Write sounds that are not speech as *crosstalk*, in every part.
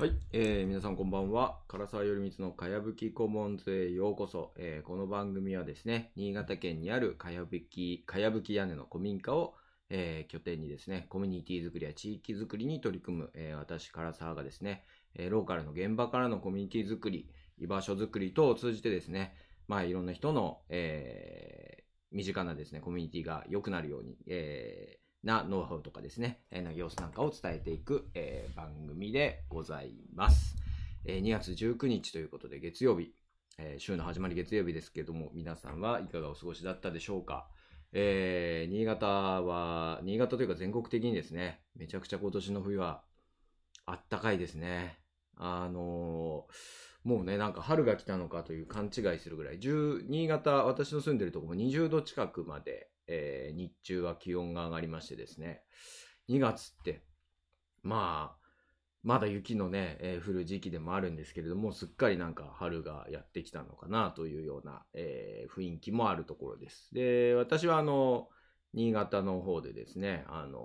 はい、えー、皆さんこんばんは。唐沢よりみつのかやぶきコモンズへようこそ。えー、この番組はですね、新潟県にあるかやぶき、かやぶき屋根の古民家を、えー、拠点にですね、コミュニティ作りや地域作りに取り組む、えー、私、唐沢がですね、えー、ローカルの現場からのコミュニティ作り、居場所作り等を通じてですね、まあいろんな人の、えー、身近なですね、コミュニティが良くなるように、えー、なノウハウとかですね、えー、様子なんかを伝えていく、えー、番組でございます。えー、2月19日ということで月曜日、えー、週の始まり月曜日ですけども、皆さんはいかがお過ごしだったでしょうか。えー、新潟は、新潟というか全国的にですね、めちゃくちゃ今年の冬はあったかいですね。あのー、もうね、なんか春が来たのかという勘違いするぐらい、新潟、私の住んでるところも20度近くまでえー、日中は気温が上がりましてですね、2月って、まあ、まだ雪のね、えー、降る時期でもあるんですけれども、すっかりなんか春がやってきたのかなというような、えー、雰囲気もあるところです。で、私はあの、新潟の方でですね、あの、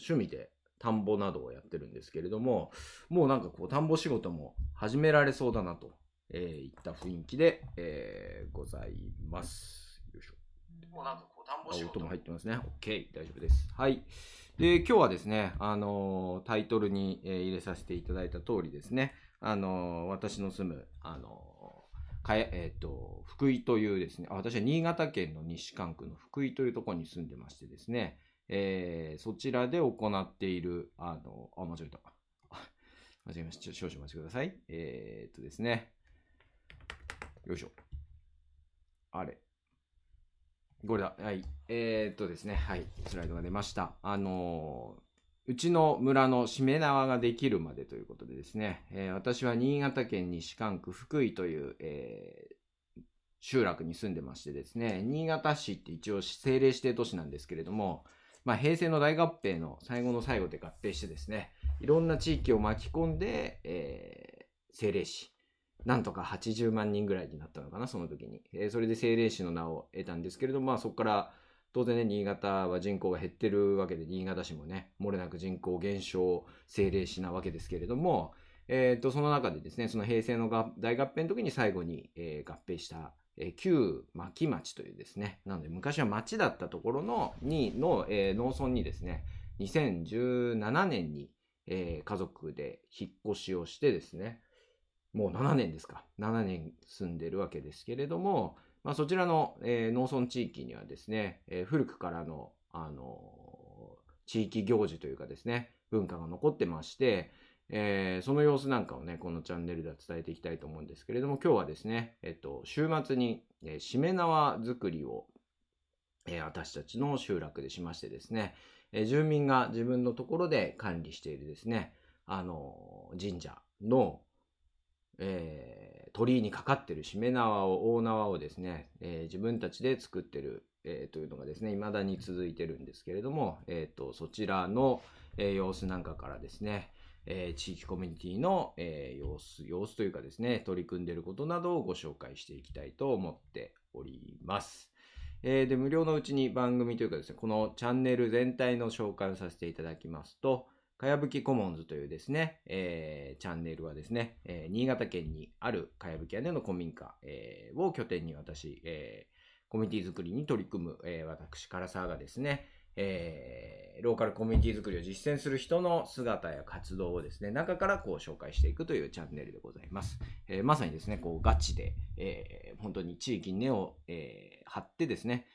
趣味で田んぼなどをやってるんですけれども、もうなんかこう田んぼ仕事も始められそうだなと、えー、いった雰囲気で、えー、ございます。よいしょ。もうなんか田んぼ仕事音も入ってますね。OK。大丈夫です。はい。で、今日はですね、あのタイトルに、え、入れさせていただいた通りですね、あの私の住む、あのかえっ、と、福井というですね私は新潟県の西関区の福井というところに住んでましてですね、えー、そちらで行っている、あの、あ、間違えた。*laughs* 間違えました。少々お待ちください。えー、っとですね。よいしょ。あれ。これだ。はい。えー、っとですね。はい。スライドが出ました。あのー、うちの村のしめ縄ができるまでということでですね、えー、私は新潟県西関区福井という、え、集落に住んでましてですね、新潟市って一応政令指定都市なんですけれども、まあ、平成の大合併の最後の最後で合併してですね、いろんな地域を巻き込んで、えー、政令市なんとか80万人ぐらいになったのかな、その時に。えー、それで政令市の名を得たんですけれども、まあそこから当然ね、新潟は人口が減ってるわけで、新潟市もね、漏れなく人口減少政令市なわけですけれども、え、ー、と、その中でですね、その平成の大合併の時に最後に、えー、合併した、えー、旧牧町というですね、なので昔は町だったところの、に、の、えー、農村にですね、2017年に、えー、家族で引っ越しをしてですね、もう7年ですか。7年住んでるわけですけれども、まあ、そちらの、えー、農村地域にはですね、えー、古くからの、あのー、地域行事というかですね、文化が残ってまして、えー、その様子なんかをね、このチャンネルでは伝えていきたいと思うんですけれども、今日はですね、えっと、週末に、えー、しめ縄作りを、えー、私たちの集落でしましてですね、え、住民が自分のところで管理しているですね、あのー、神社の、えー、鳥居にかかってるしめ縄を、大縄をですね、えー、自分たちで作ってる、えー、というのがですね、未だに続いてるんですけれども、えっ、と、そちらの、え様子なんかからですね、え地域コミュニティの、え様子、様子というかですね、取り組んでることなどをご紹介していきたいと思っております。えで、無料のうちに番組というかですね、このチャンネル全体の紹介をさせていただきますと、かやぶきコモンズというですね、えー、チャンネルはですね、えー、新潟県にあるかやぶき屋根の古民家、えー、を拠点に私、え、コミュニティ作りに取り組む、え、私、唐沢がですね、え、ローカルコミュニティ作りを実践する人の姿や活動をですね、中からこう紹介していくというチャンネルでございます。え、まさにですね、こうガチで、え、本当に地域に根を、え、張ってですね、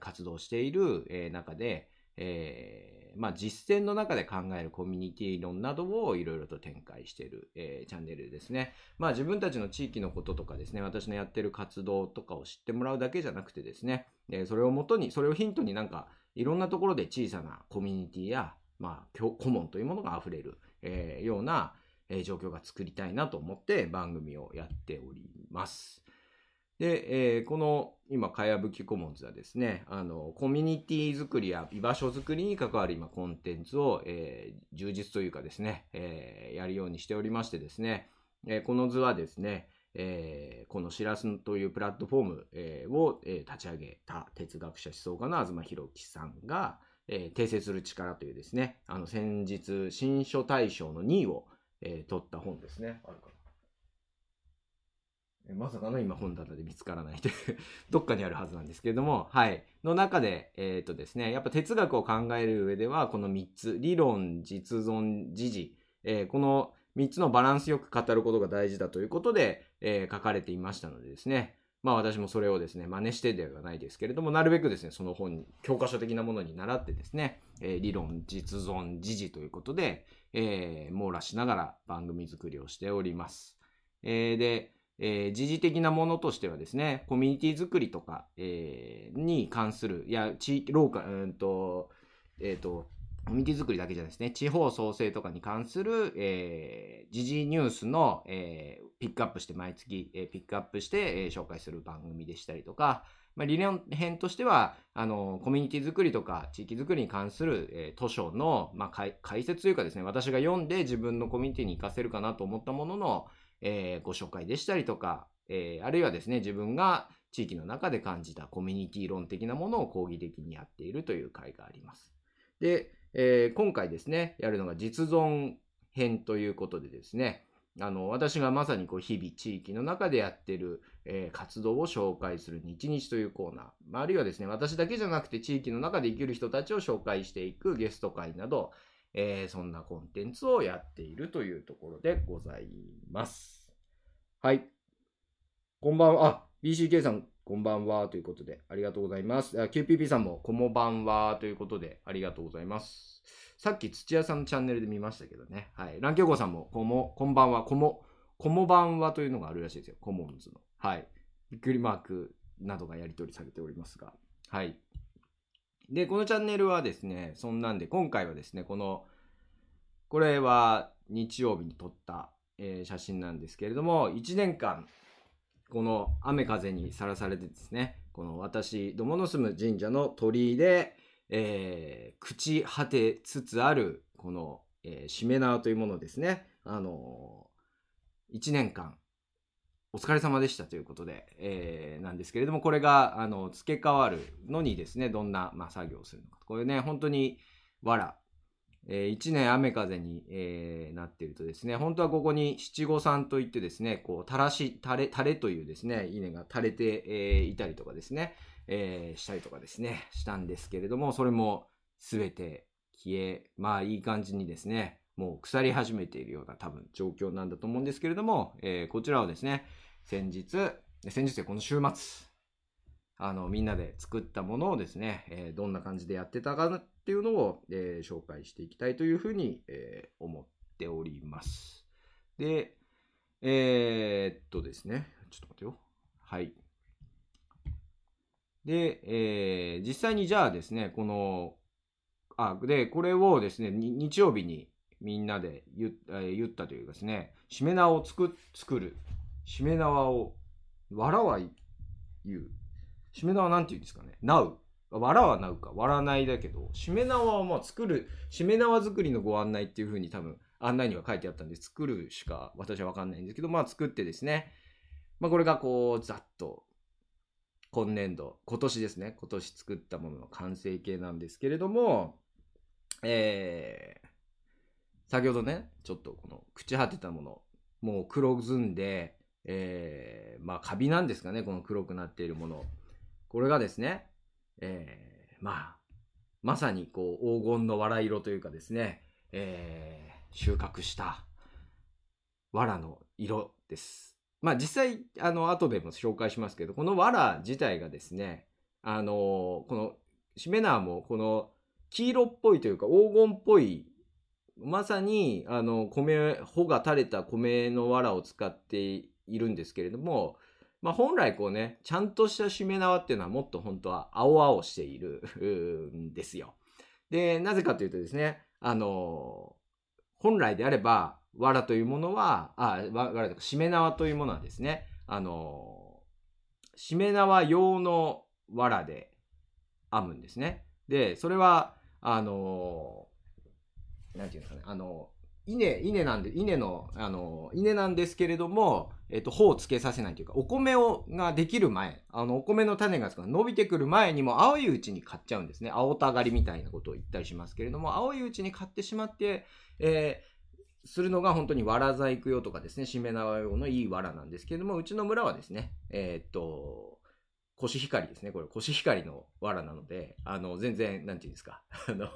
活動している、え、中で、えー、まあ、実践の中で考えるコミュニティ論などをいろいろと展開している、えー、チャンネルですね。まあ、自分たちの地域のこととかですね、私のやってる活動とかを知ってもらうだけじゃなくてですね、え、それをもとに、それをヒントになんか、いろんなところで小さなコミュニティや、まあ、顧問というものが溢れる、え、ような、え、状況が作りたいなと思って番組をやっております。で、えー、この今、かやぶきコモンズはですね、あの、コミュニティ作りや居場所作りに関わる今コンテンツを、えー、充実というかですね、えー、やるようにしておりましてですね、えこの図はですね、えこのしらすというプラットフォーム、えを、え立ち上げた哲学者思想家の東博樹さんが、え訂正する力というですね、あの先日新書大賞の2位をえー、取った本ですね。あるか。まさかの今本棚で見つからないという *laughs* どっかにあるはずなんですけれども、はい。の中で、えっ、ー、とですね、やっぱ哲学を考える上では、この3つ、理論、実存、時事、えー、この3つのバランスよく語ることが大事だということで、えー、書かれていましたのでですね、まあ私もそれをですね、真似してではないですけれども、なるべくですね、その本、教科書的なものに習ってですね、えー、理論、実存、時事ということで、えー、網羅しながら番組作りをしております。えー、で、えー、時事的なものとしてはですね、コミュニティ作りとか、えー、に関する、いや、地域、ローカル、うんと、えっ、ー、と、コミュニティ作りだけじゃないですね、地方創生とかに関する、えー、時事ニュースの、えー、ピックアップして、毎月、えー、ピックアップして、えー、紹介する番組でしたりとか、まあ、理念編としては、あの、コミュニティ作りとか地域作りに関する、えー、図書の、まあ、解説というかですね、私が読んで自分のコミュニティに活かせるかなと思ったものの、えー、ご紹介でしたりとか、えー、あるいはですね、自分が地域の中で感じたコミュニティ論的なものを講義的にやっているという回があります。で、えー、今回ですね、やるのが実存編ということでですね、あの、私がまさにこう日々地域の中でやってる、えー、活動を紹介する日日というコーナー、まあ、あるいはですね、私だけじゃなくて地域の中で生きる人たちを紹介していくゲスト会など、えー、そんなコンテンツをやっているというところでございます。はい。こんばんは。あ、BCK さん、こんばんは。ということで、ありがとうございます。QPP さんも、こもばんは。ということで、ありがとうございます。さっき土屋さんのチャンネルで見ましたけどね。はい。ランキョウゴさんも、こも、こんばんは。こも、こもばんはというのがあるらしいですよ。コモンズの。はい。びっくりマークなどがやり取りされておりますが。はい。で、このチャンネルはですね、そんなんで、今回はですね、この、これは日曜日に撮った、えー、写真なんですけれども、1年間、この雨風にさらされてですね、この私どもの住む神社の鳥居で、えー、朽ち果てつつある、この、えー、しめ縄というものですね。あのー、1年間、お疲れ様でしたということで、えー、なんですけれども、これが、あの、付け替わるのにですね、どんな、まあ、作業をするのか。これね、本当に、藁、えー、1年雨風に、えー、なっているとですね、本当はここに七五三といってですね、こう、垂らし、垂れ、垂れというですね、稲が垂れて、えー、いたりとかですね、えしたりとかですね、したんですけれども、それも全て消え、まあいい感じにですね、もう腐り始めているような多分状況なんだと思うんですけれども、えこちらをですね、先日、先日でこの週末、あの、みんなで作ったものをですね、えどんな感じでやってたかっていうのを、えー、紹介していきたいというふうに、えー、思っております。で、えー、っとですね、ちょっと待ってよ。はい。で、えー、実際にじゃあですね、この、あ、で、これをですね、日曜日にみんなで言,、言ったというかですね、しめ縄を作る。しめ縄を、わらは言う。しめ縄なんて言うんですかね。なう。わらはなうか、わらないだけど、しめ縄はまあ作る、しめ縄作りのご案内っていう風に多分案内には書いてあったんで、作るしか私はわかんないんですけど、まあ作ってですね、まあこれがこう、ざっと、今年度、今年ですね、今年作ったものの完成形なんですけれども、えー、先ほどね、ちょっとこの朽ち果てたもの、もう黒ずんで、えー、まあカビなんですかね、この黒くなっているもの。これがですね、えー、まあ、まさにこう黄金の藁色というかですね、えー、収穫した藁の色です。まあ実際、あの、後でも紹介しますけど、この藁自体がですね、あのこの、しめ縄もこの黄色っぽいというか黄金っぽい、まさに、あの、米、穂が垂れた米の藁を使っているんですけれども、まあ、本来こうね、ちゃんとしたしめ縄っていうのはもっと本当は青々している *laughs* んですよ。で、なぜかというとですね、あの、本来であれば、藁というものは、あ、藁とかしめ縄というものはですね、あの、しめ縄用の藁で編むんですね。で、それは、あの、なんていうんですかね、あの、稲、稲なんで、稲の、あの、稲なんですけれども、えっと、穂をつけさせないというか、お米を、ができる前、あの、お米の種が伸びてくる前にも青いうちに買っちゃうんですね。青たがりみたいなことを言ったりしますけれども、青いうちに買ってしまって、えするのが本当に藁細工用とかですね、しめ縄用のいい藁なんですけれども、うちの村はですね、えー、っと、コシヒカリですね。これ、コシヒカリの藁なので、あの、全然、なんていうんですか。あの、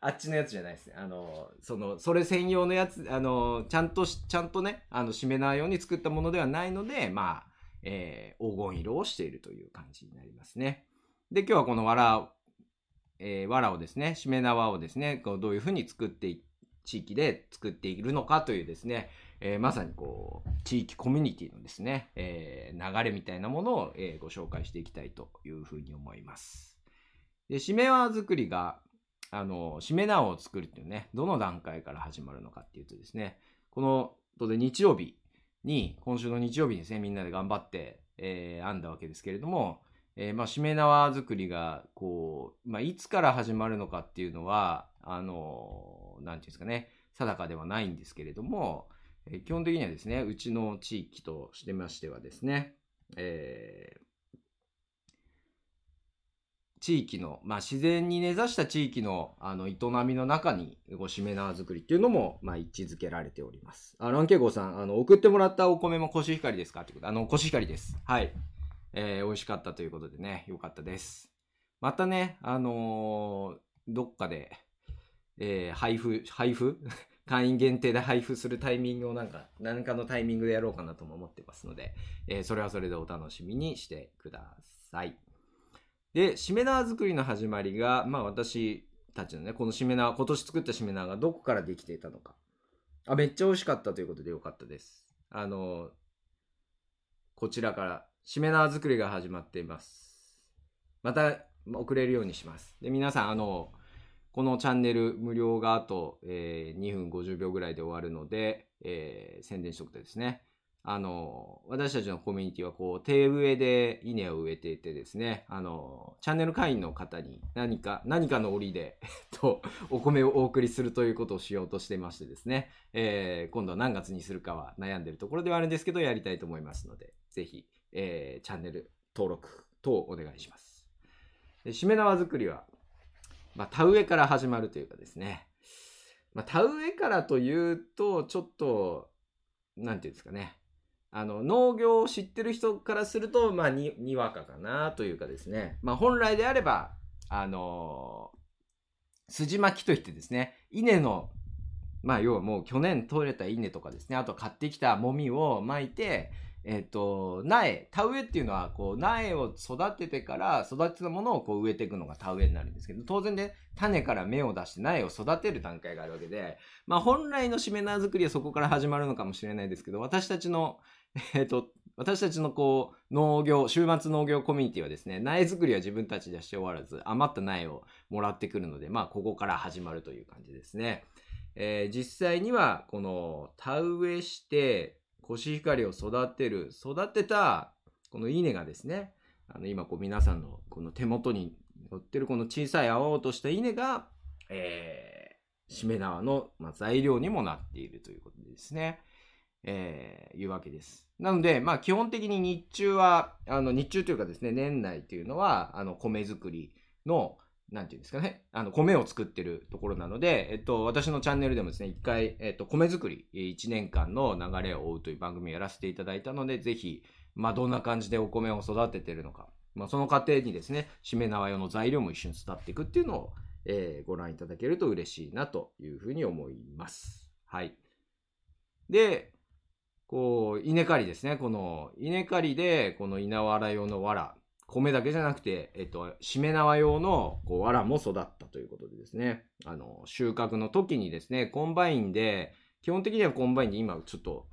あっちのやつじゃないですね。あの、その、それ専用のやつ、あの、ちゃんとちゃんとね、あの、しめ縄用に作ったものではないので、まあ、えー、黄金色をしているという感じになりますね。で、今日はこの藁、えー、藁をですね、しめ縄をですね、こうどういうふうに作って、地域で作っているのかというですね、えー、まさにこう、地域コミュニティのですね、えー、流れみたいなものを、えー、ご紹介していきたいというふうに思います。で、しめ縄作りが、あの、しめ縄を作るっていうね、どの段階から始まるのかっていうとですね、この、とで日曜日に、今週の日曜日にですね、みんなで頑張って、えー、編んだわけですけれども、えー、まあ、しめ縄作りが、こう、まあ、いつから始まるのかっていうのは、あの、なんていうんですかね、定かではないんですけれども、えー、基本的にはですね、うちの地域としてましてはですね、えー、地域の、まあ、自然に根ざした地域のあの営みの中にごしめ縄作りっていうのも、まあ、位置づけられております。あ、ランケゴさん、あの、送ってもらったお米もコシヒカリですか？ってことあの、コシヒカリです。はい。えー、美味しかったということでね、よかったです。またね、あのー、どっかで、えー、配布、配布？*laughs* 会員限定で配布するタイミングをなんか、何かのタイミングでやろうかなとも思ってますので、えー、それはそれでお楽しみにしてください。で、しめ縄作りの始まりが、まあ私たちのね、このしめ縄、今年作ったしめ縄がどこからできていたのか。あ、めっちゃ美味しかったということでよかったです。あの、こちらからしめ縄作りが始まっています。また送れるようにします。で、皆さん、あの、このチャンネル無料があと、えー、2分50秒ぐらいで終わるので、えー、宣伝しとくとですね。あの、私たちのコミュニティはこう、手植えで稲を植えていてですね、あの、チャンネル会員の方に何か、何かの折で、え *laughs* っと、お米をお送りするということをしようとしてましてですね、えー、今度は何月にするかは悩んでるところではあるんですけど、やりたいと思いますので、ぜひ、えー、チャンネル登録等お願いします。で、しめ縄作りは、まあ、田植えから始まるというかですね。まあ、田植えからというと、ちょっと、なんていうんですかね。あの、農業を知ってる人からすると、まあ、に、にわかかなというかですね。まあ、本来であれば、あのー、筋巻きといってですね、稲の、まあ、要はもう去年取れた稲とかですね、あと買ってきたもみを巻いて、えっ、ー、と、苗、田植えっていうのは、こう、苗を育ててから、育てたものをこう植えていくのが田植えになるんですけど、当然ね、種から芽を出して苗を育てる段階があるわけで、まあ本来のしめ縄作りはそこから始まるのかもしれないですけど、私たちの、*laughs* えっ、と、私たちのこう、農業、週末農業コミュニティはですね、苗作りは自分たちでして終わらず、余った苗をもらってくるので、まあここから始まるという感じですね。えー、実際には、この、田植えして、コシヒカリを育てる、育てた、この稲がですね、あの、今こう皆さんのこの手元に乗ってるこの小さい青々とした稲が、えー、しめ縄の、まあ、材料にもなっているということですね、えー、いうわけです。なので、まあ基本的に日中は、あの、日中というかですね、年内というのは、あの、米作りの、なんていうんですかね、あの、米を作ってるところなので、えっと、私のチャンネルでもですね、一回、えっと、米作り、1年間の流れを追うという番組をやらせていただいたので、ぜひ、まあ、どんな感じでお米を育ててるのか、まあ、その過程にですね、しめ縄用の材料も一緒に作っていくっていうのを、えー、ご覧いただけると嬉しいなというふうに思います。はい。で、こう、稲刈りですね。この、稲刈りで、この稲わら用の藁、米だけじゃなくて、えっと、しめ縄用の、こう、藁も育ったということでですね。あの、収穫の時にですね、コンバインで、基本的にはコンバインで今ちょっと、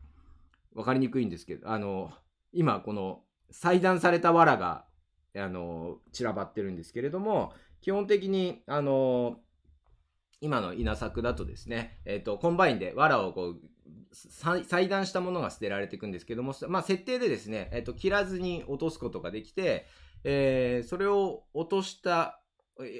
わかりにくいんですけど、あの、今この、裁断された藁が、あの、散らばってるんですけれども、基本的に、あの、今の稲作だとですね、えっ、と、コンバインで藁をこう、裁断したものが捨てられていくんですけども、まあ、設定でですね、えっ、と、切らずに落とすことができて、えー、それを落とした、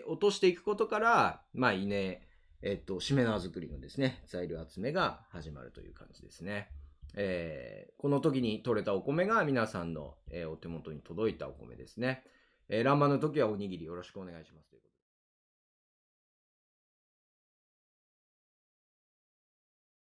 落としていくことから、まあ、稲、えっと、しめ縄作りのですね、材料集めが始まるという感じですね。えー、この時に取れたお米が皆さんの、えー、お手元に届いたお米ですね。えー、乱馬の時はおにぎりよろしくお願いします